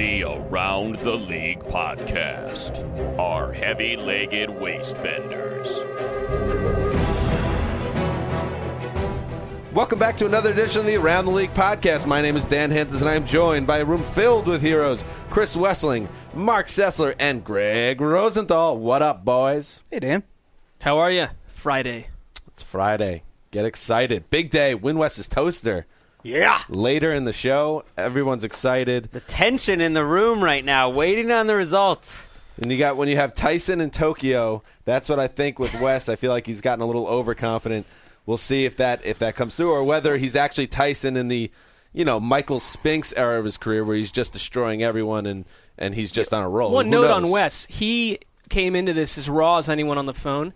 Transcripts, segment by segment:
The Around the League podcast are heavy legged waistbenders. Welcome back to another edition of the Around the League podcast. My name is Dan Hanzus, and I am joined by a room filled with heroes Chris Wesseling, Mark Sessler, and Greg Rosenthal. What up, boys? Hey, Dan. How are you? Friday. It's Friday. Get excited. Big day. Win Wes's toaster. Yeah. Later in the show, everyone's excited. The tension in the room right now, waiting on the results. And you got when you have Tyson in Tokyo, that's what I think with Wes. I feel like he's gotten a little overconfident. We'll see if that if that comes through or whether he's actually Tyson in the you know Michael Spinks era of his career where he's just destroying everyone and and he's just on a roll. One Who note knows? on Wes. He came into this as raw as anyone on the phone.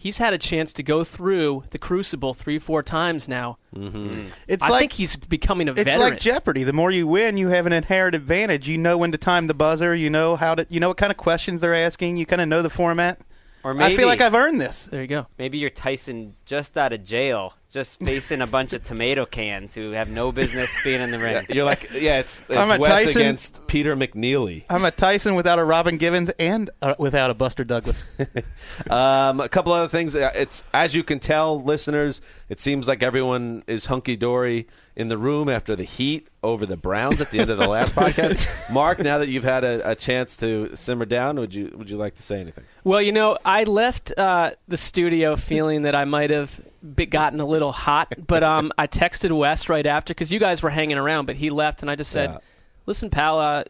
He's had a chance to go through the crucible three, four times now. Mm-hmm. Mm. It's I like think he's becoming a it's veteran. It's like Jeopardy. The more you win, you have an inherent advantage. You know when to time the buzzer. You know how to. You know what kind of questions they're asking. You kind of know the format. Or maybe, I feel like I've earned this. there you go. maybe you're Tyson just out of jail, just facing a bunch of tomato cans who have no business being in the ring. You're like yeah, it's, it's I'm a Wes Tyson- against Peter McNeely. I'm a Tyson without a Robin Givens and uh, without a Buster Douglas. Um, a couple other things. Uh, It's as you can tell, listeners. It seems like everyone is hunky dory in the room after the heat over the Browns at the end of the last podcast. Mark, now that you've had a, a chance to simmer down, would you would you like to say anything? Well, you know, I left uh, the studio feeling that I might have be- gotten a little hot, but um, I texted Wes right after because you guys were hanging around, but he left, and I just said, Yeah. "Listen, pal, uh,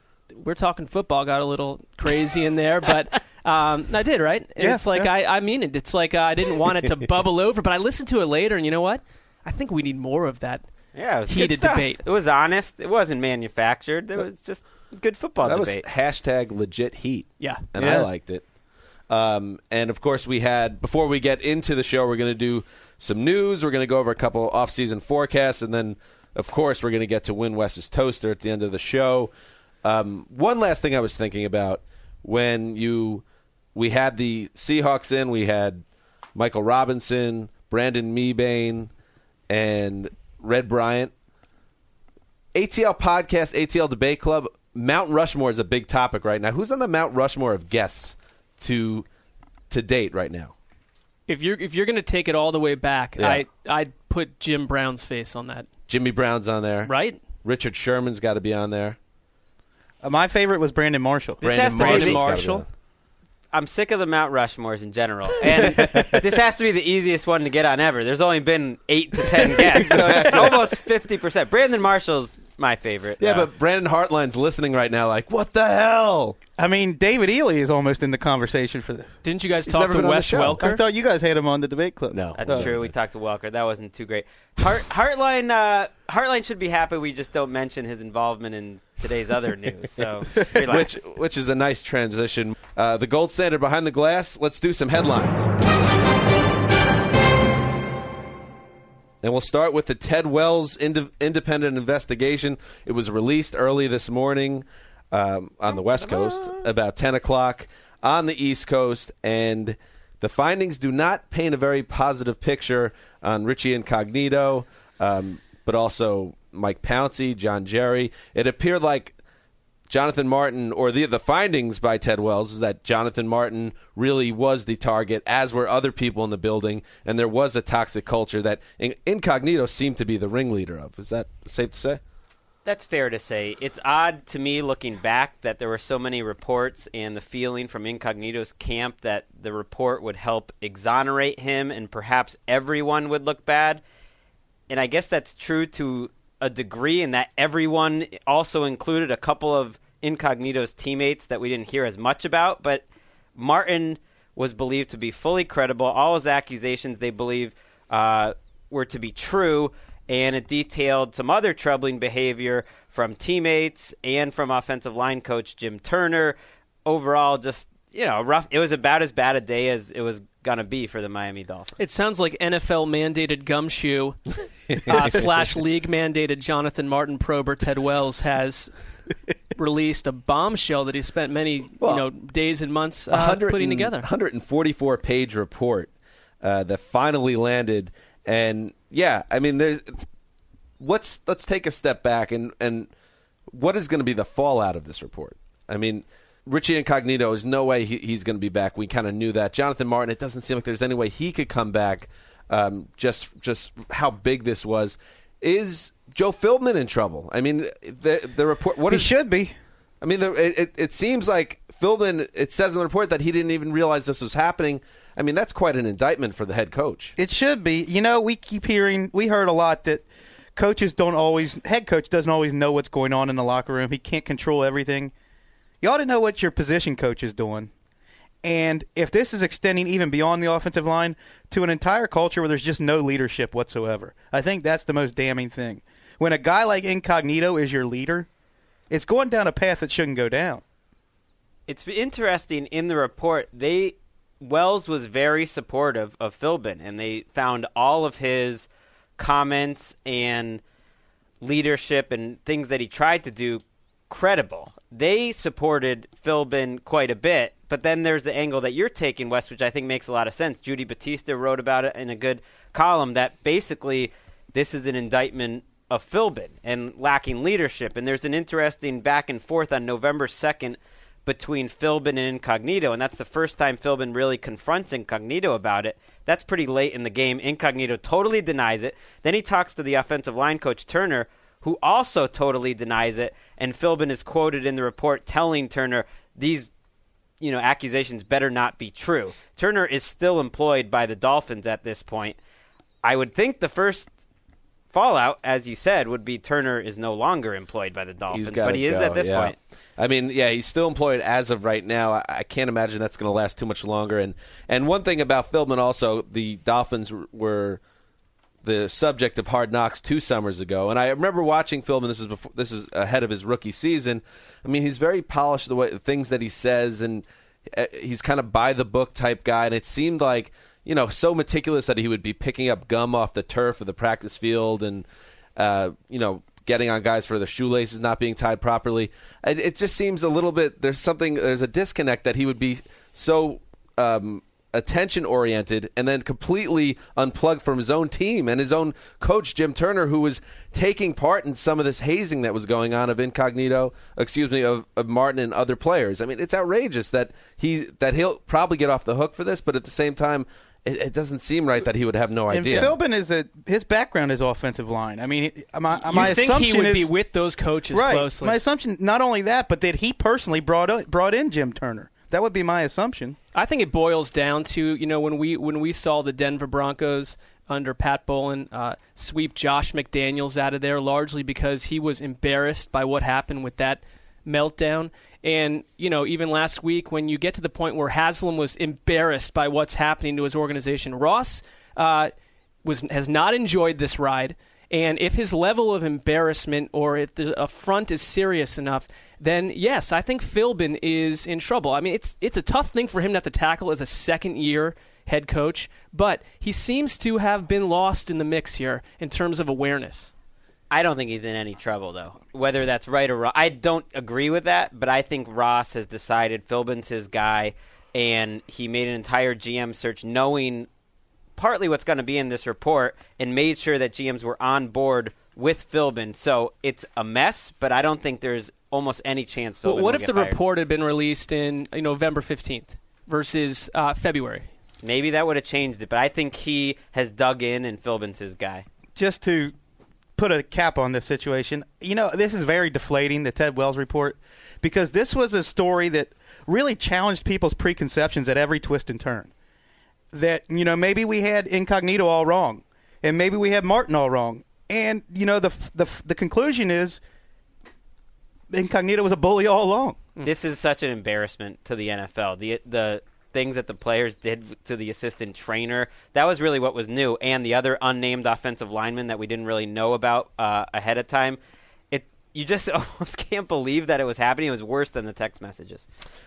we're talking football. Got a little crazy in there, but." Um, I did right. Yeah, it's like yeah. I, I mean it. It's like uh, I didn't want it to bubble over, but I listened to it later, and you know what? I think we need more of that. Yeah, it was Heated debate. It was honest. It wasn't manufactured. It was just good football that debate. was hashtag legit heat. Yeah. and Yeah. I liked it. Um, and of course, we had before we get into the show, we're going to do some news. We're going to go over a couple off-season forecasts, and then, of course, we're going to get to Win Wes's toaster at the end of the show. Um, one last thing I was thinking about when you we had the Seahawks in, we had Michael Robinson, Brandon Mebane, and Red Bryant. ATL podcast, ATL debate club. Mount Rushmore is a big topic right now. Who's on the Mount Rushmore of guests to to date right now? If you're if you're going to take it all the way back, Yeah. I I'd put Jim Brown's face on that. Jimmy Brown's on there, Right? Richard Sherman's got to be on there. Uh, my favorite was Brandon Marshall. This has to be Marshall's the- gotta be Marshall. I'm sick of the Mount Rushmores in general, and this has to be the easiest one to get on ever. There's only been eight to ten guests, so it's almost fifty percent. Brandon Marshall's my favorite. Yeah, Uh, but Brandon Hartline's listening right now, like, what the hell? I mean, David Ely is almost in the conversation for this. Didn't you guys He's talk to been Wes. Welker? I thought you guys had him on the debate club. No. That's true. We talked to Welker. That wasn't too great. Heart, Hartline, uh, Hartline should be happy. We just don't mention his involvement in today's other news. So relax. Which, which is a nice transition. Uh, the gold standard behind the glass. Let's do some headlines. And we'll start with the Ted Wells ind- independent investigation. It was released early this morning um, on the West Coast, about 10 o'clock on the East Coast. And the findings do not paint a very positive picture on Richie Incognito, um, but also Mike Pouncey, John Jerry. It appeared like Jonathan Martin, or the the findings by Ted Wells, is that Jonathan Martin really was the target, as were other people in the building, and there was a toxic culture that Incognito seemed to be the ringleader of. Is that safe to say? That's fair to say. It's odd to me looking back that there were so many reports and the feeling from Incognito's camp that the report would help exonerate him and perhaps everyone would look bad. And I guess that's true to a degree in that everyone also included a couple of Incognito's teammates that we didn't hear as much about. But Martin was believed to be fully credible. All his accusations they believe uh, were to be true, and it detailed some other troubling behavior from teammates and from offensive line coach Jim Turner. Overall, just you know, rough. It was about as bad a day as it was gonna be for the Miami Dolphins. It sounds like NFL mandated gumshoe uh, slash league mandated Jonathan Martin prober Ted Wells has released a bombshell that he spent many Well, you know days and months uh, putting and- together. 144 page report uh, that finally landed, and yeah, I mean, there's let's let's take a step back and and what is going to be the fallout of this report? I mean. Richie Incognito is no way he, he's going to be back. We kind of knew that. Jonathan Martin, it doesn't seem like there's any way he could come back. Um, just just how big this was. Is Joe Philbin in trouble? I mean, the the report. What He is should be. I mean, the, it, it, it seems like Philbin, it says in the report that he didn't even realize this was happening. I mean, that's quite an indictment for the head coach. It should be. You know, we keep hearing, we heard a lot that coaches don't always, head coach doesn't always know what's going on in the locker room. He can't control everything. You ought to know what your position coach is doing. And if this is extending even beyond the offensive line to an entire culture where there's just no leadership whatsoever, I think that's the most damning thing. When a guy like Incognito is your leader, it's going down a path that shouldn't go down. It's interesting in the report. They Wells was very supportive of Philbin, and they found all of his comments and leadership and things that he tried to do credible. They supported Philbin quite a bit, but then there's the angle that you're taking, Wes, which I think makes a lot of sense. Judy Battista wrote about it in a good column that basically this is an indictment of Philbin and lacking leadership. And there's an interesting back and forth on November 2nd between Philbin and Incognito, and that's the first time Philbin really confronts Incognito about it. That's pretty late in the game. Incognito totally denies it. Then he talks to the offensive line coach Turner, who also totally denies it. And Philbin is quoted in the report telling Turner these, you know, accusations better not be true. Turner is still employed by the Dolphins at this point. I would think the first fallout, as you said, would be Turner is no longer employed by the Dolphins, but he is at this yeah. point. I mean, yeah, he's still employed as of right now. I, I can't imagine that's going to last too much longer. And and one thing about Philbin also, the Dolphins were the subject of Hard Knocks two summers ago, and I remember watching Philbin. This is before, this is ahead of his rookie season. I mean, he's very polished the way the things that he says, and uh, he's kind of by the book type guy. And it seemed like you know so meticulous that he would be picking up gum off the turf of the practice field, and uh, you know getting on guys for their shoelaces not being tied properly. It, it just seems a little bit there's something there's a disconnect that he would be so um, attention oriented and then completely unplugged from his own team and his own coach Jim Turner who was taking part in some of this hazing that was going on of incognito excuse me of, of Martin and other players. I mean it's outrageous that he that he'll probably get off the hook for this but at the same time it, it doesn't seem right that he would have no And idea. Philbin is a his background is offensive line. I mean, he- my, you my think assumption he would is be with those coaches right. closely? My assumption, not only that, but that he personally brought uh, brought in Jim Turner. That would be my assumption. I think it boils down to you know when we when we saw the Denver Broncos under Pat Bowlen, uh, sweep Josh McDaniels out of there largely because he was embarrassed by what happened with that meltdown. And, you know, even last week, when you get to the point where Haslam was embarrassed by what's happening to his organization, Ross uh, was has not enjoyed this ride. And if his level of embarrassment or if the affront is serious enough, then yes, I think Philbin is in trouble. I mean, it's it's a tough thing for him have to tackle as a second year head coach, but he seems to have been lost in the mix here in terms of awareness. I don't think he's in any trouble, though. Whether that's right or wrong, I don't agree with that. But I think Ross has decided Philbin's his guy, and he made an entire GM search, knowing partly what's going to be in this report, and made sure that GMs were on board with Philbin. So it's a mess, but I don't think there's almost any chance Philbin. Well, what if get the fired. report had been released in November fifteenth versus uh, February? Maybe that would have changed it, but I think he has dug in, and Philbin's his guy. just to put a cap on this situation, you know, this is very deflating, the Ted Wells report, because this was a story that really challenged people's preconceptions at every twist and turn. That, you know, maybe we had Incognito all wrong, and maybe we had Martin all wrong. And, you know, the, the, the conclusion is Incognito was a bully all along. This is such an embarrassment to the NFL. The the things that the players did to the assistant trainer that was really what was new, and the other unnamed offensive lineman that we didn't really know about uh, ahead of time. You just almost can't believe that it was happening. It was worse than the text messages.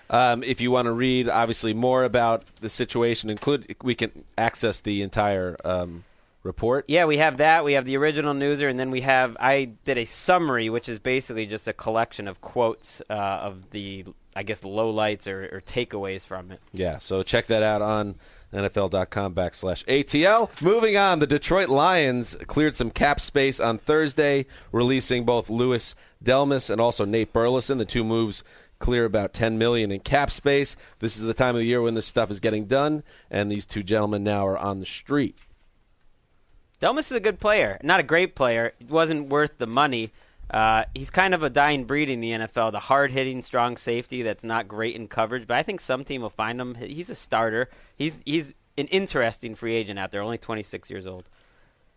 Um, if you want to read, obviously, more about the situation, include we can access the entire um, report. Yeah, we have that. We have the original newser, and then we have I did a summary, which is basically just a collection of quotes uh, of the I guess lowlights or, or takeaways from it. Yeah, so check that out on NFL.com backslash ATL. Moving on, the Detroit Lions cleared some cap space on Thursday, releasing both Louis Delmas and also Nate Burleson. The two moves clear about 10 million in cap space. This is the time of the year when this stuff is getting done, and these two gentlemen now are on the street. Delmas is a good player, not a great player. It wasn't worth the money. Uh, he's kind of a dying breed in the NFL. The hard hitting, strong safety that's not great in coverage, but I think some team will find him. He's a starter. He's he's an interesting free agent out there. Only 26 years old.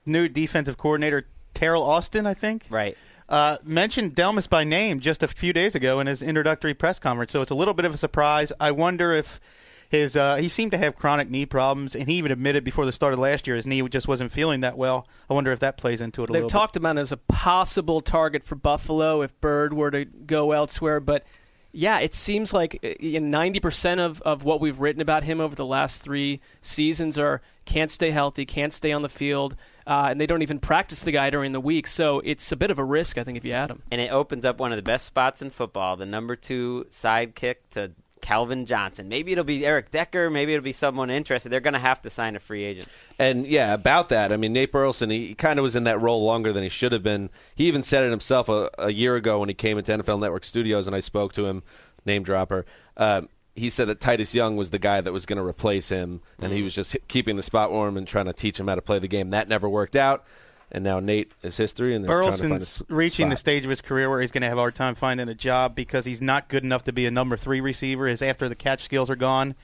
New defensive coordinator Teryl Austin, I think. Right. uh, mentioned Delmas by name just a few days ago in his introductory press conference, so it's a little bit of a surprise. I wonder if his uh, he seemed to have chronic knee problems, and he even admitted before the start of last year his knee just wasn't feeling that well. I wonder if that plays into it a They've little. talked about him as a possible target for Buffalo if Byrd were to go elsewhere, but yeah, it seems like uh, ninety percent of, of what we've written about him over the last three seasons are can't stay healthy, can't stay on the field, uh, and they don't even practice the guy during the week. So it's a bit of a risk, I think, if you add him. And it opens up one of the best spots in football, the number two sidekick to Calvin Johnson. Maybe it'll be Eric Decker. Maybe it'll be someone interested. They're going to have to sign a free agent. And yeah, about that, I mean, Nate Burleson, he kind of was in that role longer than he should have been. He even said it himself a, a year ago when he came into NFL Network Studios and I spoke to him, name dropper. Um, he said that Titus Young was the guy that was going to replace him, and he was just h- keeping the spot warm and trying to teach him how to play the game. That never worked out, and now Nate is history, and they're to find a Burleson's s- reaching the stage of his career where he's going to have a hard time finding a job because he's not good enough to be a number three receiver. His after the catch skills are gone,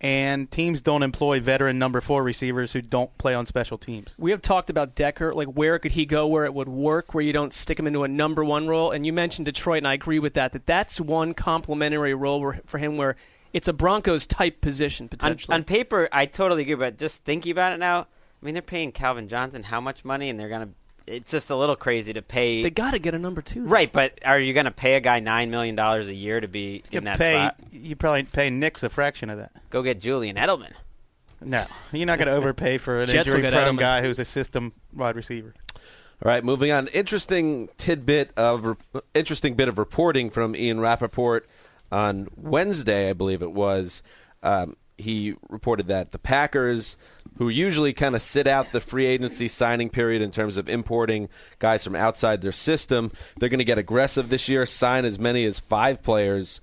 and teams don't employ veteran number four receivers who don't play on special teams. We have talked about Decker, like where could he go where it would work, where you don't stick him into a number one role. And you mentioned Detroit, and I agree with that. That that's one complementary role where, for him where it's a Broncos type position On, potentially. on paper, I totally agree, but just thinking about it now, I mean, they're paying Calvin Johnson how much money, and they're going to. It's just a little crazy to pay. they got to get a number two. though. right, but are you going to pay a guy nine million dollars a year to be You in that pay, spot? you probably pay Nicks a fraction of that. Go get Julian Edelman. No, you're not going to overpay for an Jets will get injury-prone Edelman. guy who's a system wide receiver. All right, moving on. Interesting tidbit of interesting bit of reporting from Ian Rapoport on Wednesday, I believe it was. Um, he reported that the Packers, who usually kind of sit out the free agency signing period in terms of importing guys from outside their system, they're going to get aggressive this year, sign as many as five players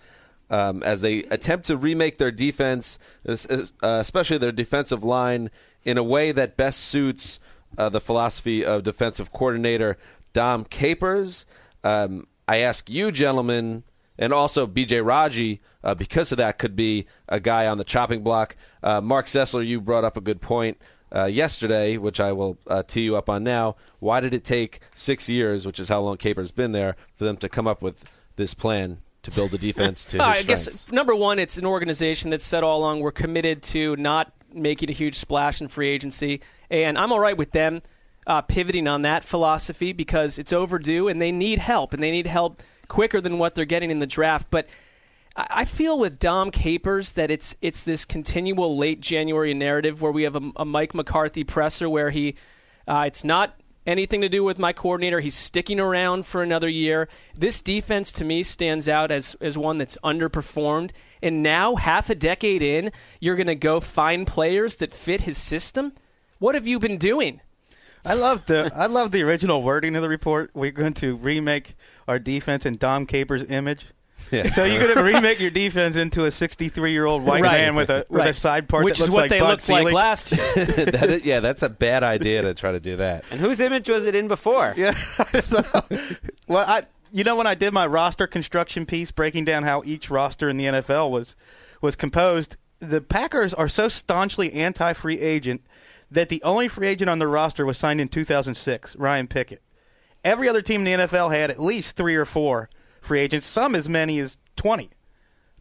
um, as they attempt to remake their defense, uh, especially their defensive line, in a way that best suits uh, the philosophy of defensive coordinator Dom Capers. Um, I ask you, gentlemen, and also BJ Raji, uh, because of that, could be a guy on the chopping block. Uh, Mark Sessler, you brought up a good point uh, yesterday, which I will uh, tee you up on now. Why did it take six years, which is how long Capers been there, for them to come up with this plan to build a defense to I strengths? guess number one, it's an organization that said all along we're committed to not making a huge splash in free agency, and I'm all right with them uh, pivoting on that philosophy because it's overdue and they need help, and they need help quicker than what they're getting in the draft. But I feel with Dom Capers that it's it's this continual late January narrative where we have a, a Mike McCarthy presser where he uh, it's not anything to do with my coordinator. He's sticking around for another year. This defense to me stands out as as one that's underperformed. And now, half a decade in, you're going to go find players that fit his system. What have you been doing? I love the I love the original wording of the report. We're going to remake our defense in Dom Capers' image. Yeah. So you're going to remake your defense into a 63 year old white Right. man with a with Right. a side part Which that is looks what like they Bud looked like last year. That is- yeah, that's a bad idea to try to do that. And whose image was it in before? Yeah. well, I you know when I did my roster construction piece breaking down how each roster in the NFL was was composed, the Packers are so staunchly anti-free agent that the only free agent on the roster was signed in 2006, Ryan Pickett. Every other team in the NFL had at least 3 or 4 free agents, some as many as 20.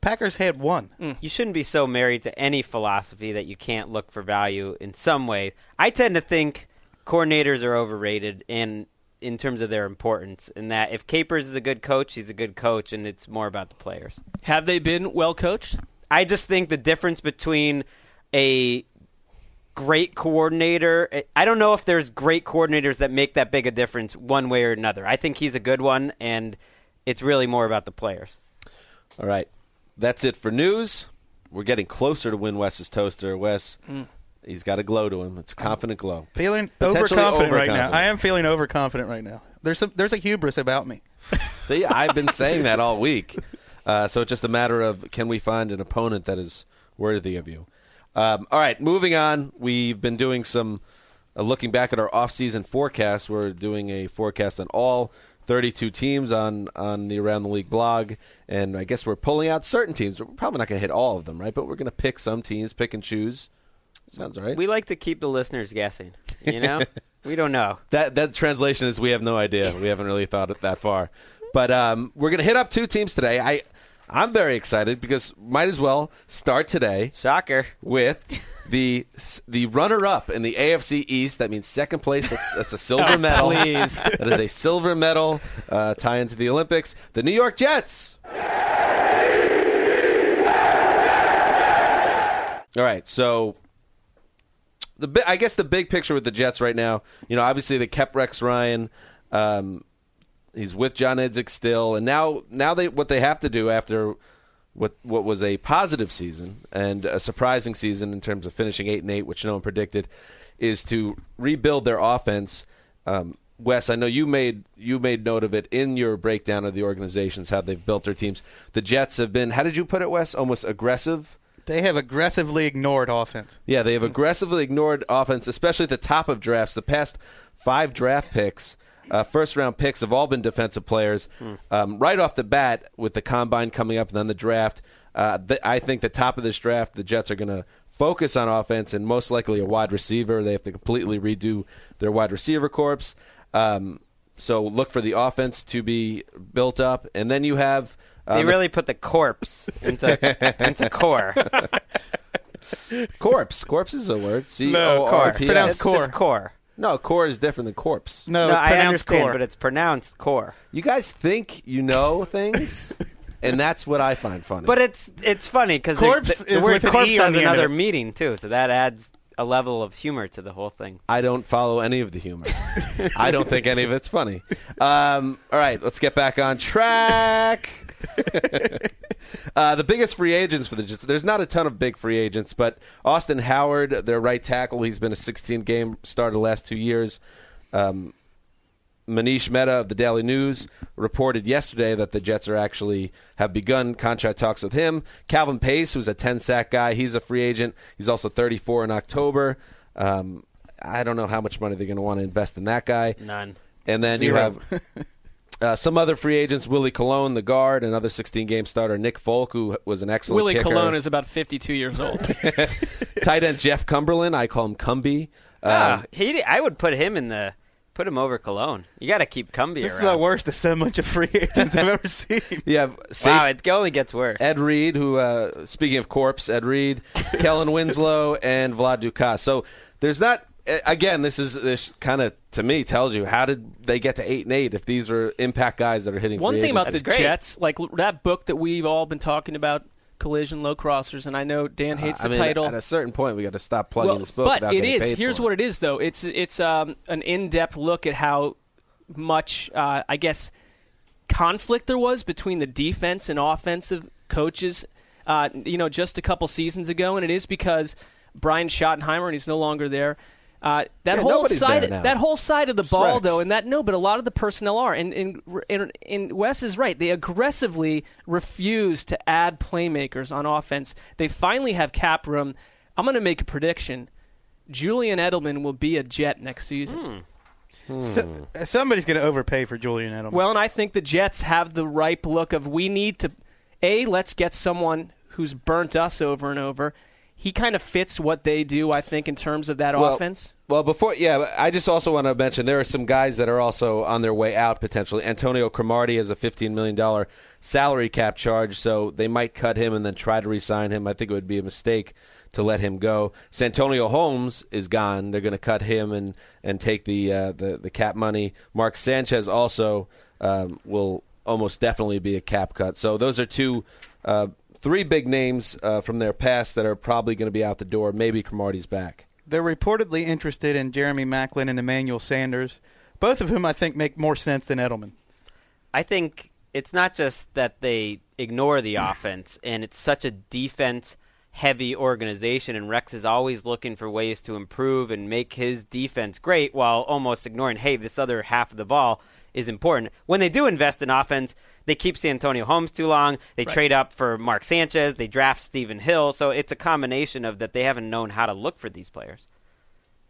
Packers had one. Hmm, you shouldn't be so married to any philosophy that you can't look for value in some way. I tend to think coordinators are overrated in in terms of their importance. In that, if Capers is a good coach, he's a good coach, and it's more about the players. have they been well coached? I just think the difference between a great coordinator, I don't know if there's great coordinators that make that big a difference one way or another. I think he's a good one, and it's really more about the players. All right. That's it for news. We're getting closer to win Wes's toaster. Wes, he's got a glow to him. It's a confident glow. Feeling Potentially overconfident right now. I am feeling overconfident right now. There's some there's a hubris about me. See, I've been saying that all week. Uh, so it's just a matter of can we find an opponent that is worthy of you. Um, all right, moving on. We've been doing some uh, looking back at our off-season forecast. We're doing a forecast on all 32 teams on on the Around the League blog, and I guess we're pulling out certain teams. We're probably not going to hit all of them, right? But we're going to pick some teams, pick and choose. Sounds right. We like to keep the listeners guessing. You know, we don't know. That that translation is we have no idea. We haven't really thought it that far. But um, we're going to hit up two teams today. I I'm very excited because might as well start today Shocker. with the the runner up in the AFC East. That means second place. That's that's a silver medal. Please. That is a silver medal uh, tie into the Olympics. The New York Jets. All right, so the I guess the big picture with the Jets right now, you know, obviously they kept Rex Ryan. Um, he's with John Idzik still, and now now they what they have to do after what what was a positive season and a surprising season in terms of finishing eight and eight, which no one predicted, is to rebuild their offense. Um, Wes, I know you made you made note of it in your breakdown of the organizations how they've built their teams. The Jets have been, how did you put it, Wes? Almost aggressive. They have aggressively ignored offense. Yeah, they have aggressively ignored offense, especially at the top of drafts. The past five draft picks, uh, first round picks, have all been defensive players. Um, right off the bat, with the combine coming up and then the draft, uh, th- I think the top of this draft, the Jets are going to focus on offense and most likely a wide receiver. They have to completely redo their wide receiver corps. Um, so look for the offense to be built up, and then you have. uh, They really put the corpse into into core. corpse. Corpse is a word. C No, O core. R it's pronounced It's, core. it's core. No, core is different than corpse. No, No, it's I understand, core. but it's pronounced core. You guys think you know things, and that's what I find funny. But it's it's funny because Corpse the, the is word with an corpse E has the another it. meaning too, so that adds a level of humor to the whole thing. I don't follow any of the humor. I don't think any of it's funny. Um, all right, let's get back on track. uh, the biggest free agents for the Jets. There's not a ton of big free agents, but Austin Howard, their right tackle, he's been a 16 game starter the last two years. Um, Manish Mehta of the Daily News reported yesterday that the Jets are actually have begun contract talks with him. Calvin Pace, who's a 10 sack guy, he's a free agent. He's also 34 in October. Um, I don't know how much money they're going to want to invest in that guy. None. And then you have Uh, some other free agents: Willie Colon, the guard, another 16-game starter. Nick Folk, who was an excellent Willie kicker. Colon is about 52 years old. tight end Jeff Cumberland. I call him Cumby. Um, he, I would put him in the put him over Colon. You got to keep Cumby This is around. the worst assembly of free agents I've ever seen. Yeah, safe- wow, it only gets worse. Ed Reed, who uh, speaking of corpse, Ed Reed, Kellen Winslow, and Vlad Ducasse. So there's not. Uh, Again, this is this kind of to me tells you how did they get to eight and eight if these were impact guys that are hitting. One free thing about agents? the great. Jets, like that book that we've all been talking about, Collision Low Crossers, and I know Dan hates Uh, I the mean, title. At a certain point, we got to stop plugging Well, this book. but without it getting is. paid Here's for what it is, though. It's it's um, an in-depth look at how much, uh, I guess, conflict there was between the defense and offensive coaches. Uh, you know, just a couple seasons ago, and it is because Brian Schottenheimer, and he's no longer there. Uh, that Yeah, whole side, that whole side of the ball, Rex. though, and that no, but a lot of the personnel are, and and, and and Wes is right. They aggressively refuse to add playmakers on offense. They finally have cap room. I'm going to make a prediction. Julian Edelman will be a Jet next season. So, somebody's going to overpay for Julian Edelman. Well, and I think the Jets have the ripe look of we need to a let's get someone who's burnt us over and over. He kind of fits what they do, I think, in terms of that Well, offense. Well, before, yeah, I just also want to mention there are some guys that are also on their way out potentially. Antonio Cromartie has a $15 million salary cap charge, so they might cut him and then try to re-sign him. I think it would be a mistake to let him go. Santonio Holmes is gone. They're going to cut him and, and take the, uh, the the cap money. Mark Sanchez also um, will almost definitely be a cap cut. So those are two, uh, three big names uh, from their past that are probably going to be out the door. Maybe Cromartie's back. They're reportedly interested in Jeremy Maclin and Emmanuel Sanders, both of whom I think make more sense than Edelman. I think it's not just that they ignore the offense, and it's such a defense heavy organization, and Rex is always looking for ways to improve and make his defense great while almost ignoring, hey, this other half of the ball is important. When they do invest in offense, they keep Santonio Holmes too long. They trade up for Mark Sanchez. They draft Stephen Hill. So it's a combination of that they haven't known how to look for these players.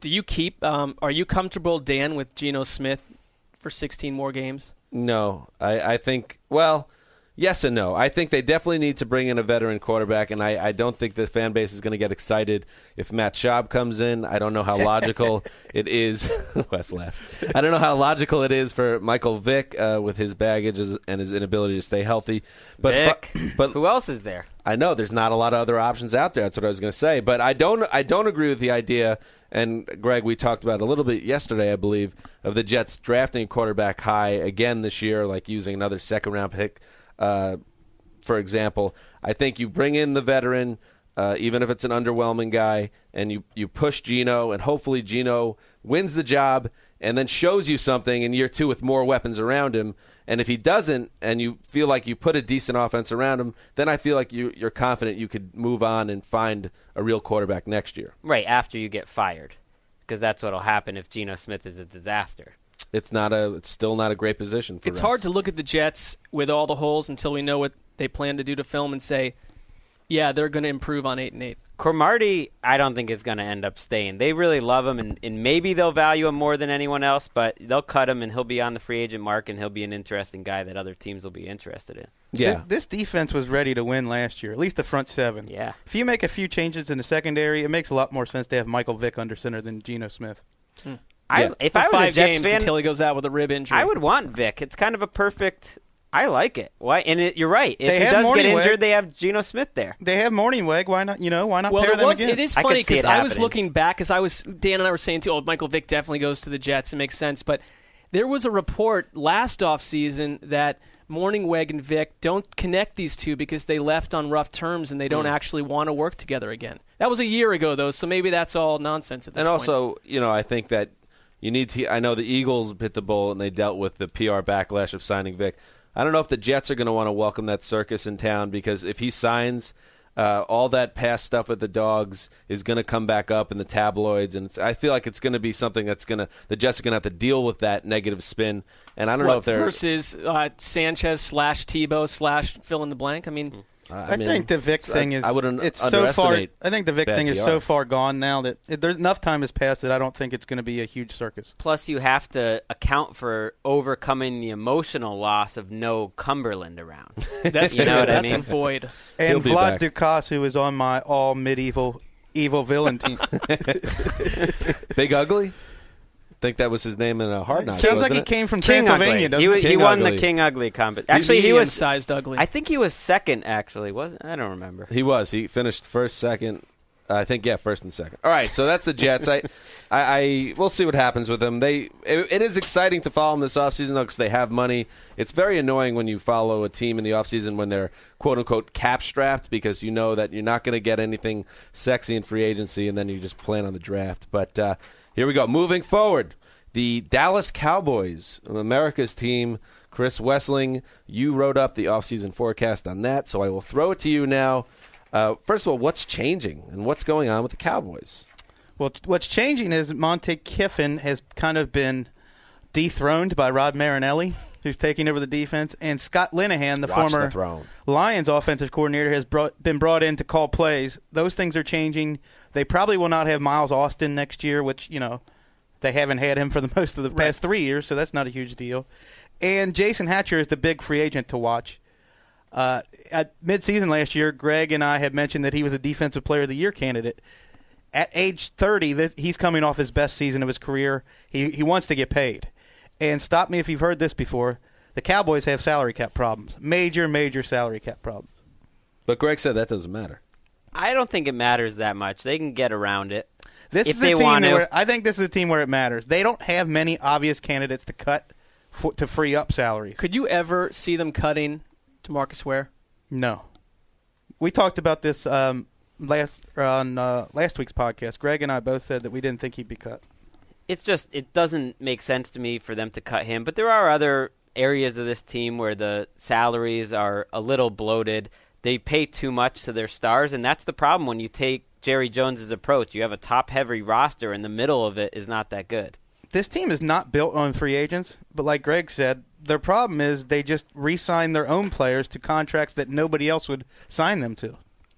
Do you keep? Um, are you comfortable, Dan, with Geno Smith for 16 more games? No, I, I think well, yes and no. I think they definitely need to bring in a veteran quarterback, and I, I don't think the fan base is going to get excited if Matt Schaub comes in. I don't know how logical it is. Wes laughs. I don't know how logical it is for Michael Vick uh, with his baggage and his inability to stay healthy. But Vick, but who else is there? I know there's not a lot of other options out there. That's what I was going to say. But I don't I don't agree with the idea. And Greg, we talked about a little bit yesterday, I believe, of the Jets drafting a quarterback high again this year, like using another second round pick. Uh, for example, I think you bring in the veteran, uh, even if it's an underwhelming guy, and you you push Geno, and hopefully Geno wins the job, and then shows you something in year two with more weapons around him. And if he doesn't, and you feel like you put a decent offense around him, then I feel like you, you're confident you could move on and find a real quarterback next year. Right after you get fired, because that's what'll happen if Geno Smith is a disaster. It's not a. It's still not a great position for. It's hard to look at the Jets with all the holes until we know what they plan to do to film and say, yeah, they're going to improve on eight and eight. Cromartie, I don't think is going to end up staying. They really love him, and, and maybe they'll value him more than anyone else. But they'll cut him, and he'll be on the free agent mark, and he'll be an interesting guy that other teams will be interested in. Yeah. Th- This defense was ready to win last year, at least the front seven. Yeah. If you make a few changes in the secondary, it makes a lot more sense to have Michael Vick under center than Geno Smith. I, Yeah. if For I was five a Jets games fan, until he goes out with a rib injury. I would want Vick. It's kind of a perfect. I like it. Why? And it, you're right. If They he had does get Mornhinweg. injured, they have Geno Smith there. They have Mornhinweg. Why not? You know, why not Well, pair it them was. again? It is I could funny see it because I was happening. looking back as I was Dan and I were saying too. Oh, Michael Vick definitely goes to the Jets. It makes sense, but there was a report last offseason that Mornhinweg and Vick don't connect these two because they left on rough terms and they Hmm. don't actually want to work together again. That was a year ago though, so maybe that's all nonsense at this and point. also, you know, I think that you need to. I know the Eagles bit the bull and they dealt with the PR backlash of signing Vick. I don't know if the Jets are going to want to welcome that circus in town because if he signs, uh, all that past stuff with the dogs is going to come back up in the tabloids, and it's, I feel like it's going to be something that's going to the Jets are going to have to deal with that negative spin. And I don't know if they're versus uh, Sanchez slash Tebow slash fill in the blank. I mean, I, mean, think the Vick thing I, is. I wouldn't It's so far. underestimate. I think the Vick thing is PR. so far gone now that it, there's enough time has passed that I don't think it's going to be a huge circus. Plus, you have to account for overcoming the emotional loss of no Cumberland around. That's You know what I mean? a void. And Vlad back. Ducasse, who is on my all medieval evil villain team. Big Ugly. Think that was his name in a hard knock. Sounds like wasn't he it? came from King Transylvania, Ugly. doesn't He, he? he won Ugly. the King Ugly competition. Actually, he was. sized ugly. I think he was second. Actually, wasn't? I don't remember. He was. He finished first, second. I think yeah, first and second. All right, so that's the Jets. I, I, I we'll see what happens with them. They it, it is exciting to follow them this offseason though because they have money. It's very annoying when you follow a team in the offseason when they're quote unquote cap strapped because you know that you're not going to get anything sexy in free agency and then you just plan on the draft. But uh, here we go. Moving forward, the Dallas Cowboys, America's team. Chris Wesseling, you wrote up the offseason forecast on that, so I will throw it to you now. Uh, first of all, what's changing and what's going on with the Cowboys? Well, what's changing is Monte Kiffin has kind of been dethroned by Rod Marinelli, who's taking over the defense, and Scott Linehan, the Watch former the. Lions offensive coordinator, has brought, been brought in to call plays. Those things are changing. They probably will not have Miles Austin next year, which you know they haven't had him for the most of the past three years, so that's not a huge deal. And Jason Hatcher is the big free agent to watch. Uh, at midseason last year, Greg and I had mentioned that he was a defensive player of the year candidate. At age 30, this, he's coming off his best season of his career. He he wants to get paid. And stop me if you've heard this before. The Cowboys have salary cap problems, major major salary cap problems. But Greg said that doesn't matter. I don't think it matters that much. They can get around it. This If is they a team want that to. where, I think this is a team where it matters. They don't have many obvious candidates to cut for, to free up salaries. Could you ever see them cutting to DeMarcus Ware? No. We talked about this um, last on uh, last week's podcast. Greg and I both said that we didn't think he'd be cut. It's just it doesn't make sense to me for them to cut him. But there are other areas of this team where the salaries are a little bloated. They pay too much to their stars, and that's the problem when you take Jerry Jones's approach. You have a top-heavy roster, and the middle of it is not that good. This team is not built on free agents, but like Greg said, their problem is they just re-sign their own players to contracts that nobody else would sign them to.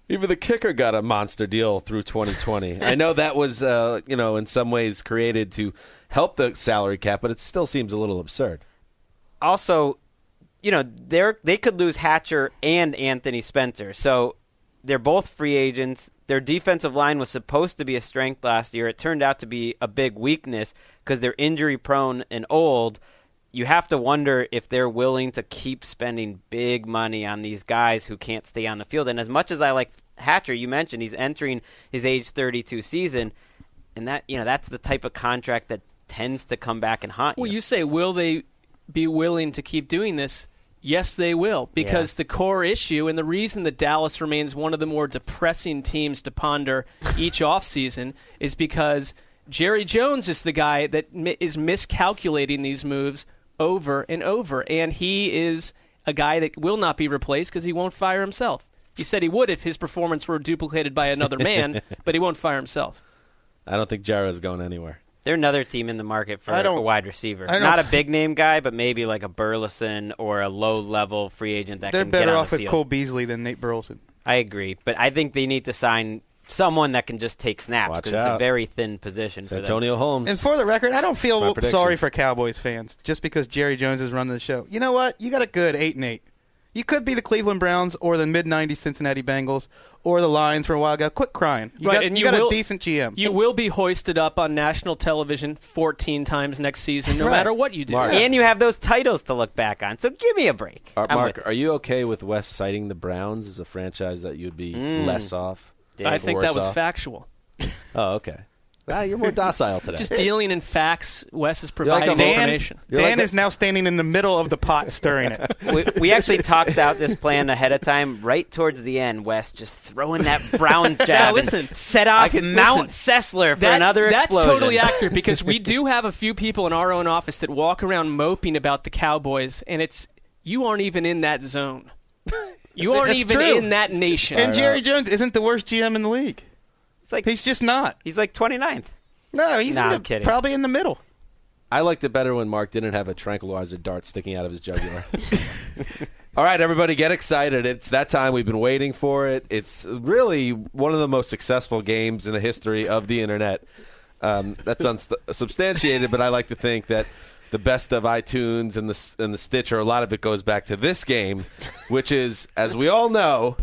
Even the kicker got a monster deal through 2020. I know that was, uh, you know, in some ways created to help the salary cap, but it still seems a little absurd. also, you know, they're they could lose Hatcher and Anthony Spencer. So they're both free agents. Their defensive line was supposed to be a strength last year. It turned out to be a big weakness because they're injury prone and old. You have to wonder if they're willing to keep spending big money on these guys who can't stay on the field. And as much as I like Hatcher, you mentioned he's entering his age 32 season, and that you know that's the type of contract that tends to come back and haunt you. Well, you say, will they be willing to keep doing this? Yes, they will, because the core issue and the reason that Dallas remains one of the more depressing teams to ponder each offseason is because Jerry Jones is the guy that is miscalculating these moves over and over, and he is a guy that will not be replaced because he won't fire himself. He said he would if his performance were duplicated by another man, but he won't fire himself. I don't think Jared's going anywhere. They're another team in the market for I don't- a wide receiver. I don't Not a f- big name guy, but maybe like a Burleson or a low level free agent that They're can get better on off the with field. Cole Beasley than Nate Burleson. I agree, but I think they need to sign someone that can just take snaps because it's a very thin position It's for them. Antonio Holmes. And for the record, I don't feel sorry for Cowboys fans just because Jerry Jones is running the show. You know what? You got a good eight and eight. You could be the Cleveland Browns or the mid '90s Cincinnati Bengals or the Lions for a while ago. Quit crying. You Right, got, and you you got will- a decent GM. You will be hoisted up on national television 14 times next season, no Right. matter what you do. Mark. And you have those titles to look back on. So give me a break. Are, Mark, are you okay with Wes citing the Browns as a franchise that you'd be Mm. less off? I think that was off? factual. Oh, okay. Ah, you're more docile today. Just dealing in facts, Wes is providing a Dan, information. You're Dan like a- is now standing in the middle of the pot stirring it. we, we actually talked out this plan ahead of time. Right towards the end, Wes just throwing that Brown jab listen. and set off can- Mount listen. Sessler for That- another that's explosion. That's totally accurate because we do have a few people in our own office that walk around moping about the Cowboys, and it's you aren't even in that zone. You aren't That's even true. in that nation. and Jerry Jones isn't the worst GM in the league. It's like He's just not. he's like 29th. No, he's Nah, in I'm the, kidding. probably in the middle. I liked it better when Mark didn't have a tranquilizer dart sticking out of his jugular. All right, everybody, get excited. It's that time. We've been waiting for it. It's really one of the most successful games in the history of the internet. Um, that's unsubstantiated, but I like to think that the best of iTunes and the and the Stitcher, a lot of it goes back to this game, which is, as we all know,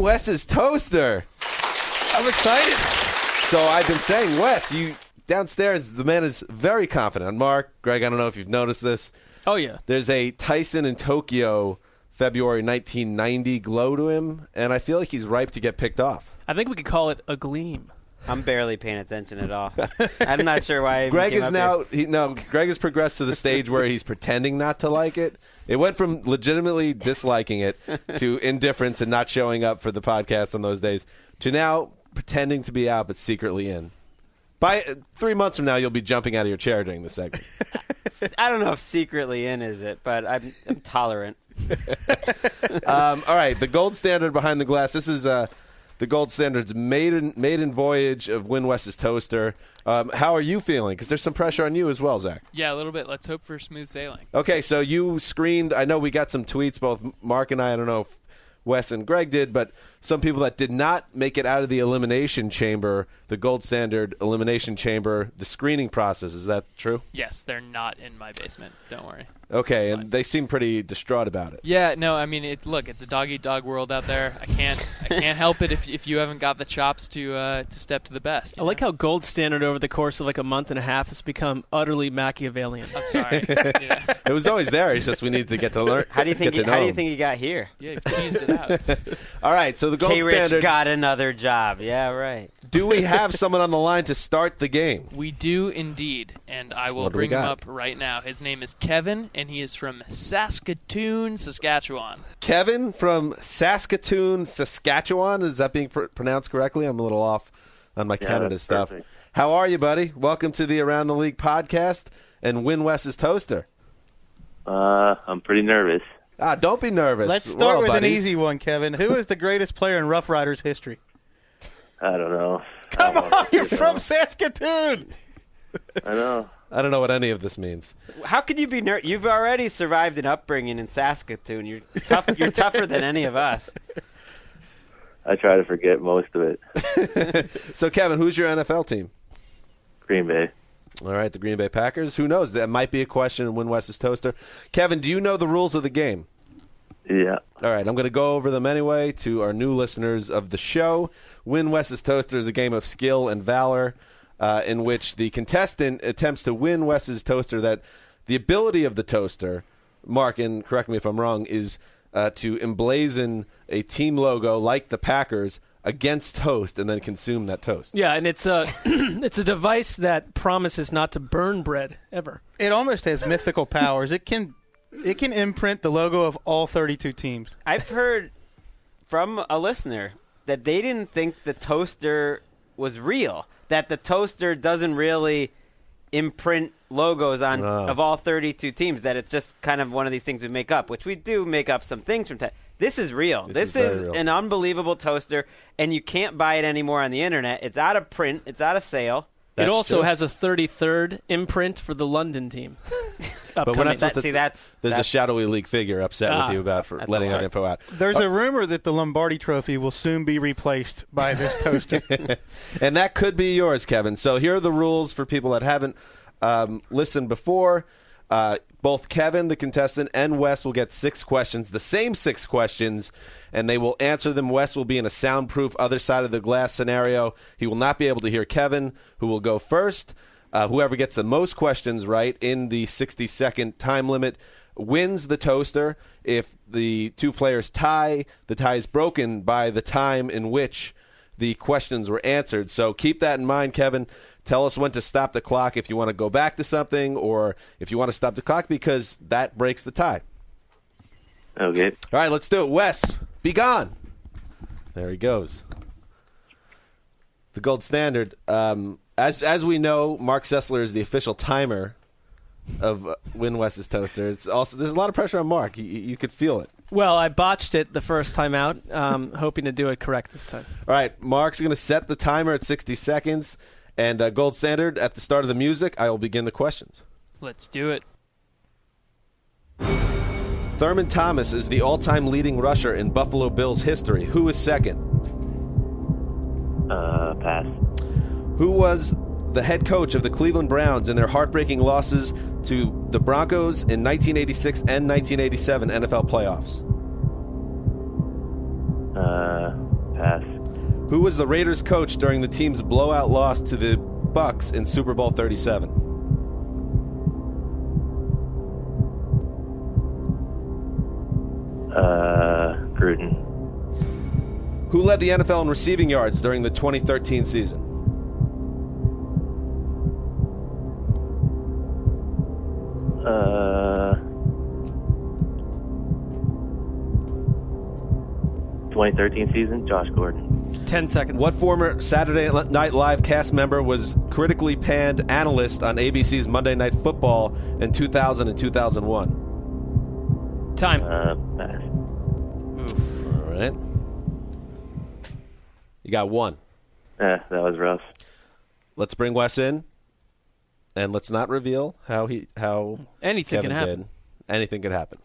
Wes's toaster. I'm excited. So I've been saying, Wes, you downstairs, the man is very confident. Mark, Greg, I don't know if you've noticed this. Oh yeah. There's a Tyson in Tokyo, February 1990 glow to him, and I feel like he's ripe to get picked off. I think we could call it a gleam. I'm barely paying attention at all. I'm not sure why. I even Greg came is up now he, no. Greg has progressed to the stage where he's pretending not to like it. It went from legitimately disliking it to indifference and not showing up for the podcast on those days to now pretending to be out but secretly in. By uh, three months from now, you'll be jumping out of your chair during the segment. I don't know if secretly in is it, but I'm, I'm tolerant. um, all right, the gold standard behind the glass. This is uh, the gold standard's maiden maiden voyage of Win Wes's toaster. Um, how are you feeling? Because there's some pressure on you as well, Zach. Yeah, a little bit. Let's hope for smooth sailing. Okay, so you screened. I know we got some tweets, both Mark and I. I don't know if Wes and Greg did, but some people that did not make it out of the elimination chamber, the gold standard elimination chamber, the screening process. Is that true? Yes, they're not in my basement. Don't worry. Okay, It's and fine. they seem pretty distraught about it. Yeah, no, I mean, it, look, it's a dog eat dog world out there. I can't, I can't help it if if you haven't got the chops to uh, to step to the best. I like how gold standard over the course of like a month and a half has become utterly Machiavellian. I'm sorry. yeah, It was always there. It's just we need to get to learn. How do you think? Get You, how know do you think you got here? yeah, you've teased it out. All right, so the gold K. Rich standard. got another job. Yeah, right. Do we have someone on the line to start the game? We do indeed, and I will What do we bring him up right now. His name is Kevin, and he is from Saskatoon, Saskatchewan. Kevin from Saskatoon, Saskatchewan. Is that being pr- pronounced correctly? I'm a little off on my Canada stuff. perfect. How are you, buddy? Welcome to the Around the League podcast and Win Wes's toaster. Uh, I'm pretty nervous. Ah, don't be nervous. Let's start all with an easy one, Kevin. Who is the greatest player in Rough Riders history? I don't know. Come don't on, you're from Saskatoon. I know. I don't know what any of this means. How could you be ner- You've already survived an upbringing in Saskatoon. You're tough. You're tougher than any of us. I try to forget most of it. So, Kevin, who's your NFL team? Green Bay. All right, the Green Bay Packers. Who knows? That might be a question in Win Wes's toaster. Kevin, do you know the rules of the game? Yeah. All right, I'm going to go over them anyway to our new listeners of the show. Win Wes's Toaster is a game of skill and valor uh, in which the contestant attempts to win Wes's Toaster. That the ability of the toaster, Mark, and correct me if I'm wrong, is uh, to emblazon a team logo like the Packers against toast and then consume that toast. Yeah, and it's a it's a device that promises not to burn bread ever. It almost has mythical powers. It can it can imprint the logo of all 32 teams. I've heard from a listener that they didn't think the toaster was real. That the toaster doesn't really imprint logos on Oh. of all 32 teams. That it's just kind of one of these things we make up, which we do make up some things from time. This is real. This This, is is, real. an unbelievable toaster, and you can't buy it anymore on the internet. It's out of print. It's out of sale. That's it also true. has a 33rd imprint for the London team. But we're Upcoming. not supposed That, to. see, that's there's a shadowy league figure upset Ah, with you about for letting that info out. There's a rumor that the Lombardi Trophy will soon be replaced by this toaster. and that could be yours, Kevin. So here are the rules for people that haven't um, listened before. Uh, both Kevin, the contestant, and Wes will get six questions, the same six questions, and they will answer them. Wes will be in a soundproof other side of the glass scenario. He will not be able to hear Kevin, who will go first. Uh, whoever gets the most questions right in the 60 second time limit wins the toaster. If the two players tie, the tie is broken by the time in which the questions were answered. So keep that in mind, Kevin. Tell us when to stop the clock if you want to go back to something or if you want to stop the clock because that breaks the tie. Okay. All right, let's do it. Wes, be gone. There he goes. The gold standard. Um, as as we know, Mark Sessler is the official timer of uh, Win Wes's toaster. It's also there's a lot of pressure on Mark. You, you could feel it. Well, I botched it the first time out. Um, hoping to do it correct this time. All right, Mark's going to set the timer at 60 seconds, and uh, gold standard at the start of the music. I will begin the questions. Let's do it. Thurman Thomas is the all-time leading rusher in Buffalo Bills history. Who is second? Uh, pass. Who was the head coach of the Cleveland Browns in their heartbreaking losses to the Broncos in 1986 and 1987 NFL playoffs? Uh, pass. Who was the Raiders coach during the team's blowout loss to the Bucs in Super Bowl 37? Uh, Gruden. Who led the NFL in receiving yards during the 2013 season? Uh, 2013 season, Josh Gordon. 10 seconds. What former Saturday Night Live cast member was critically panned analyst on ABC's Monday Night Football in 2000 and 2001? Time. Uh, pass. All right. You got one. Eh, that was rough. Let's bring Wes in, and let's not reveal how he how Anything Kevin can happen. did. Anything could happen.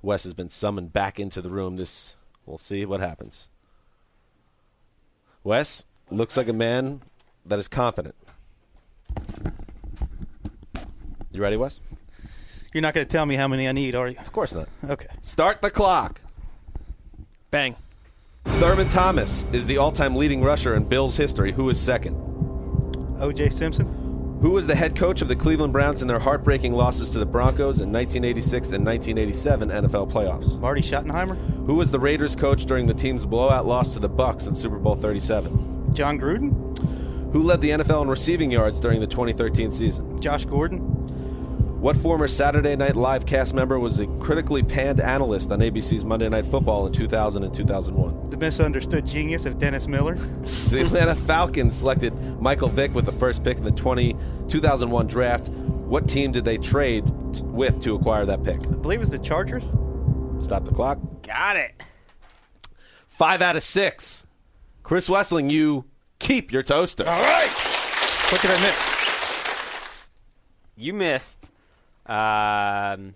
Wes has been summoned back into the room. This we'll see what happens. Wes looks like a man that is confident. You ready, Wes? You're not going to tell me how many I need, are you? Of course not. Okay. Start the clock. Bang. Thurman Thomas is the all-time leading rusher in Bills history. Who is second? O.J. Simpson. Who was the head coach of the Cleveland Browns in their heartbreaking losses to the Broncos in 1986 and 1987 NFL playoffs? Marty Schottenheimer. Who was the Raiders coach during the team's blowout loss to the Bucs in Super Bowl 37? Jon Gruden. Who led the NFL in receiving yards during the 2013 season? Josh Gordon. What former Saturday Night Live cast member was a critically panned analyst on ABC's Monday Night Football in 2000 and 2001? The misunderstood genius of Dennis Miller. The Atlanta Falcons selected Michael Vick with the first pick in the 20, 2001 draft. What team did they trade t- with to acquire that pick? I believe it was the Chargers. Stop the clock. Got it. Five out of six. Chris Wesseling, you keep your toaster. All right. What did I miss? You missed. Um,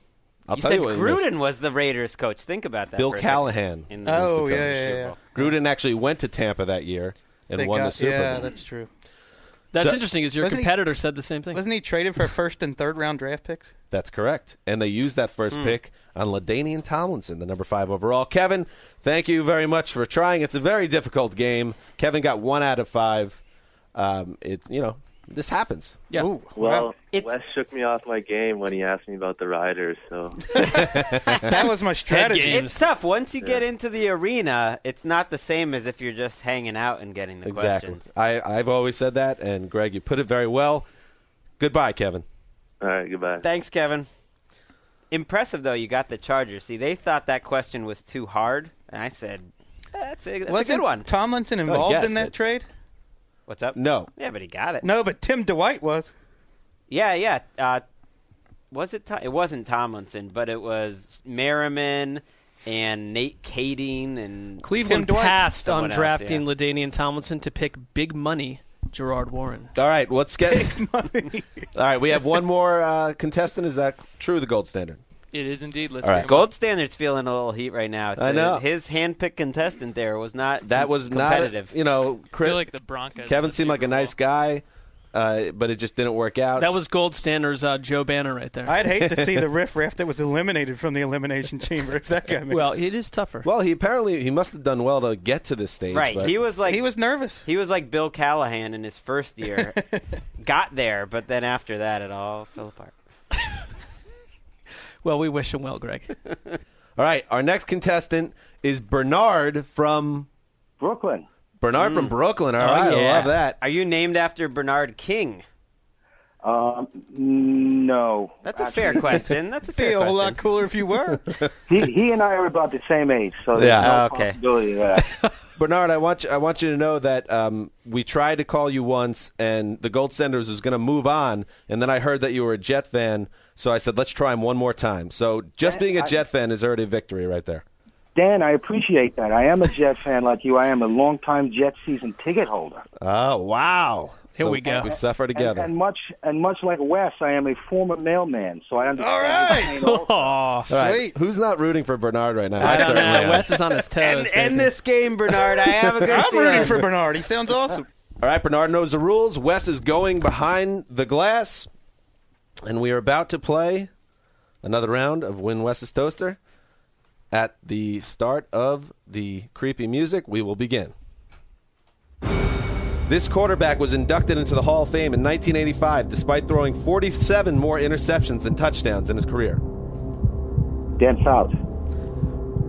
I'll you tell said you what you Gruden was the Raiders coach. Think about that. Bill for a second. Callahan. In the Oh, yeah, coach of the yeah, Super yeah. Bowl. Gruden actually went to Tampa that year and They won got- the Super yeah, Bowl. that's true. That's So- interesting. Is your Wasn't he- competitor said the same thing? Wasn't he traded for first and third round draft picks? That's correct. And they used that Hmm. first pick on LaDainian Tomlinson, the number five overall. Kevin, thank you very much for trying. It's a very difficult game. Kevin got one out of five. Um, it's you know this happens. Yeah. Ooh, Well, wow. Wes shook me off my game when he asked me about the Riders. So that was my strategy. It's tough. Once you get into the arena, it's not the same as if you're just hanging out and getting the Exactly. questions. I, I've always said that, and Greg, you put it very well. Goodbye, Kevin. all right, goodbye. Thanks, Kevin. Impressive though, you got the Chargers. See, they thought that question was too hard, and I said, eh, "That's a, that's a Wasn't good one." Tomlinson involved guessed in that it. trade? What's up? No. Yeah, but he got it. No, but Tim Dwight was. Yeah, yeah. Uh, was it? Tom- it wasn't Tomlinson, but it was Merriman and Nate Kaeding and Cleveland Tim Dwight- passed on Someone else, drafting yeah. LaDainian Tomlinson to pick big money Gerard Warren. All right, let's get. All right, we have one more uh, contestant. Is that true? The gold standard. It is indeed. Let's All right. Gold. Standard's feeling a little heat right now. It's I a- know. his handpicked contestant there was not That was competitive. not. You know, I Chris, feel like the Broncos. Kevin the seemed like a Super Bowl. nice guy, uh, but it just didn't work out. That was Gold Standard's uh, Joe Banner right there. I'd hate to see the riff riffraff that was eliminated from the elimination chamber if that guy made well, it is tougher. Well, he apparently he must have done well to get to this stage. right. but- He was like He was nervous. he was like Bill Callahan in his first year. Got there, but then after that, it all fell apart. Well, we wish him well, Greg. All right, our next contestant is Bernard from Brooklyn. Bernard from mm. Brooklyn. All oh, right, Oh, yeah. I love that. Are you named after Bernard King? Um, no. That's a fair question. That's a Be fair a whole question. lot cooler if you were. He, he and I are about the same age, so there's Yeah. no Oh, okay. possibility of that. Bernard, I want you, I want you to know that um, we tried to call you once, and the Gold Senders was going to move on, and then I heard that you were a Jet fan, so I said let's try him one more time. So just being a I- Jet fan is already a victory right there. Dan, I appreciate that. I am a Jet fan like you. I am a longtime Jet season ticket holder. Oh wow! Here we go. We suffer together. And, and much and much like Wes, I am a former mailman, so I understand. All right. the pain also. All right, Sweet. Who's not rooting for Bernard right now? I don't certainly know. am. Wes is on his toes. End, end this game, Bernard. I have a good I'm feeling. rooting for Bernard. He sounds awesome. All right, Bernard knows the rules. Wes is going behind the glass, and we are about to play another round of Win Wes's Toaster. At the start of the creepy music, we will begin. This quarterback was inducted into the Hall of Fame in 1985 despite throwing 47 more interceptions than touchdowns in his career. Dan Fouts.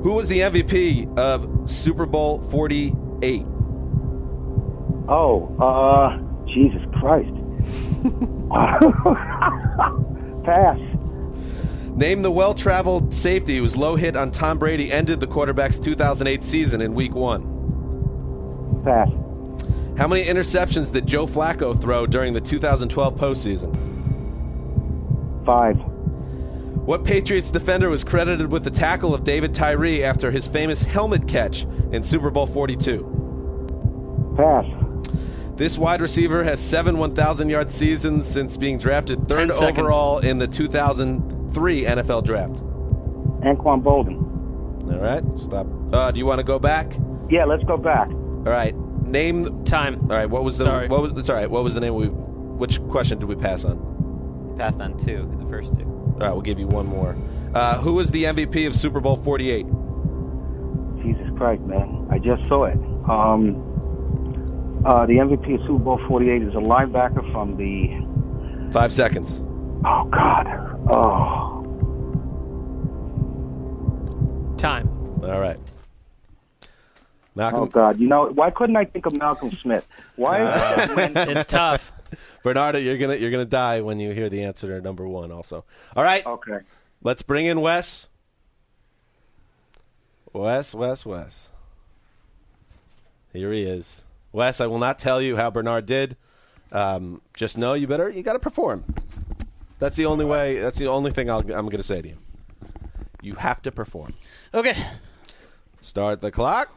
Who was the MVP of Super Bowl 48? Oh, uh, Jesus Christ. Pass. Name the well traveled safety whose low hit on Tom Brady ended the quarterback's 2008 season in week one. Pass. How many interceptions did Joe Flacco throw during the 2012 postseason? Five. What Patriots defender was credited with the tackle of David Tyree after his famous helmet catch in Super Bowl 42? Pass. This wide receiver has seven 1,000 yard seasons since being drafted third overall in the 2003 NFL draft. Anquan Boldin. All right, stop. Uh, do you want to go back? Yeah, let's go back. All right, name. Time. All right, what was the Sorry. what was? Sorry, what was the name? We which question did we pass on? Passed on two, the first two. All right, we'll give you one more. Uh, who was the MVP of Super Bowl 48? Jesus Christ, man. I just saw it. Um, uh, the MVP of Super Bowl 48 is a linebacker from the. Five seconds. Oh, God. Oh. Time. All right. Malcolm. Oh, God. You know, why couldn't I think of Malcolm Smith? Why? It's tough. Bernardo, you're gonna you're gonna die when you hear the answer to number one. Also, all right. okay. Let's bring in Wes. Wes, Wes, Wes. Here he is. Wes, I will not tell you how Bernard did. Um, just know you better you got to perform. That's the only way. That's the only thing I'll, I'm going to say to you. You have to perform. Okay. Start the clock.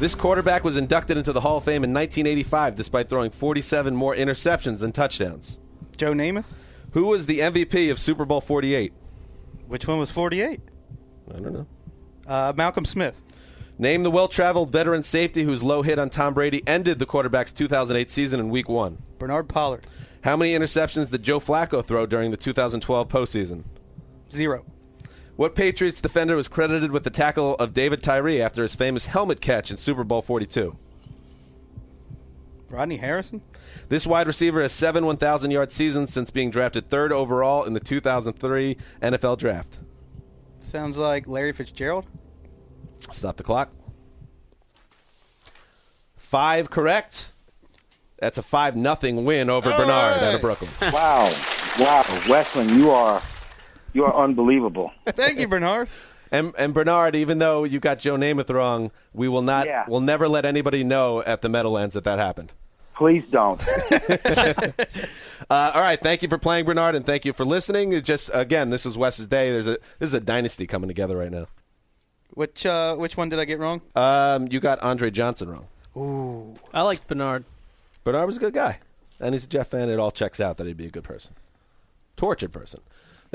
This quarterback was inducted into the Hall of Fame in 1985 despite throwing 47 more interceptions than touchdowns. Joe Namath. Who was the MVP of Super Bowl 48? Which one was 48? I don't know. Uh, Malcolm Smith. Name the well-traveled veteran safety whose low hit on Tom Brady ended the quarterback's 2008 season in Week One. Bernard Pollard. How many interceptions did Joe Flacco throw during the 2012 postseason? Zero. What Patriots defender was credited with the tackle of David Tyree after his famous helmet catch in Super Bowl 42? Rodney Harrison. This wide receiver has seven 1,000 yard seasons since being drafted third overall in the 2003 NFL Draft. Sounds like Larry Fitzgerald. Stop the clock. Five correct. That's a five nothing win over Bernard out of Brooklyn. Wow. Wow. Westland, you are. You are unbelievable. Thank you, Bernard. And, and Bernard, even though you got Joe Namath wrong, we will not. Yeah. We'll never let anybody know at the Meadowlands that that happened. Please don't. Uh, all right, thank you for playing, Bernard, and thank you for listening. It just again, this was Wes's day. There's a this is a dynasty coming together right now. Which uh, which one did I get wrong? Um, you got Andre Johnson wrong. Ooh. I liked Bernard. Bernard was a good guy, and he's a Jeff fan. It all checks out that he'd be a good person, tortured person.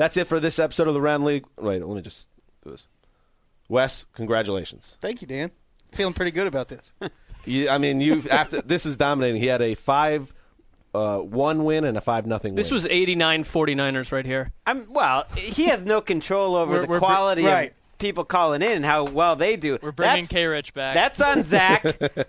That's it for this episode of the Round League. Wait, let me just do this. Wes, congratulations. Thank you, Dan. Feeling pretty good about this. You, I mean, you after this is dominating. He had a five, uh, one win and a five nothing. This win. was 89 49ers right here. I'm well. He has no control over We're- the we're br- quality right. of people calling in and how well they do. We're bringing K Rich back. That's on Zach.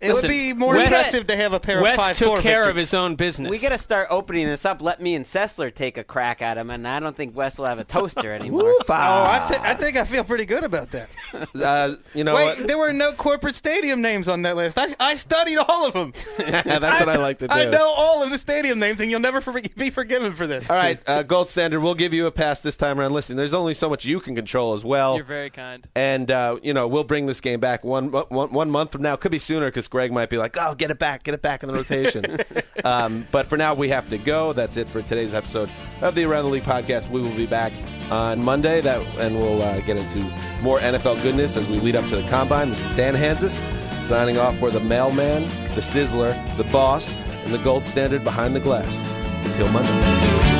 It Listen, would be more Wes- impressive to have a pair of Wes five took four care of his own business. we got to start opening this up. Let me and Sessler take a crack at him, and I don't think Wes will have a toaster anymore. Oh, I, th- I think I feel pretty good about that. uh, you know Wait, what? there were no corporate stadium names on that list. I, I studied all of them. That's what I like to do. I know all of the stadium names, and you'll never for- be forgiven for this. All right, uh, gold standard. We'll give you a pass this time around. Listen, there's only so much you can control as well. You're very kind. and uh, you know we'll bring this game back one one, one month from now. Could be sooner because Greg might be like, "Oh, get it back, get it back in the rotation." um, but for now, we have to go. That's it for today's episode of the Around the League podcast. We will be back on Monday. That and we'll uh, get into more NFL goodness as we lead up to the combine. This is Dan Hanzus signing off for the mailman, the sizzler, the boss, and the gold standard behind the glass. Until Monday.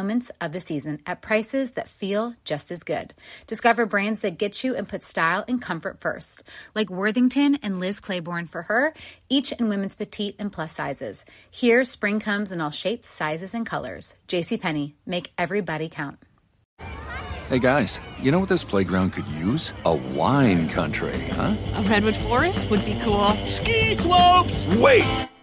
moments of the season at prices that feel just as good. Discover brands that get you and put style and comfort first, like Worthington and Liz Claiborne for her, each in women's petite and plus sizes. Here, spring comes in all shapes, sizes, and colors. JCPenney, make everybody count. Hey guys, you know what this playground could use? A wine country, huh? A redwood forest would be cool. Ski slopes! Wait!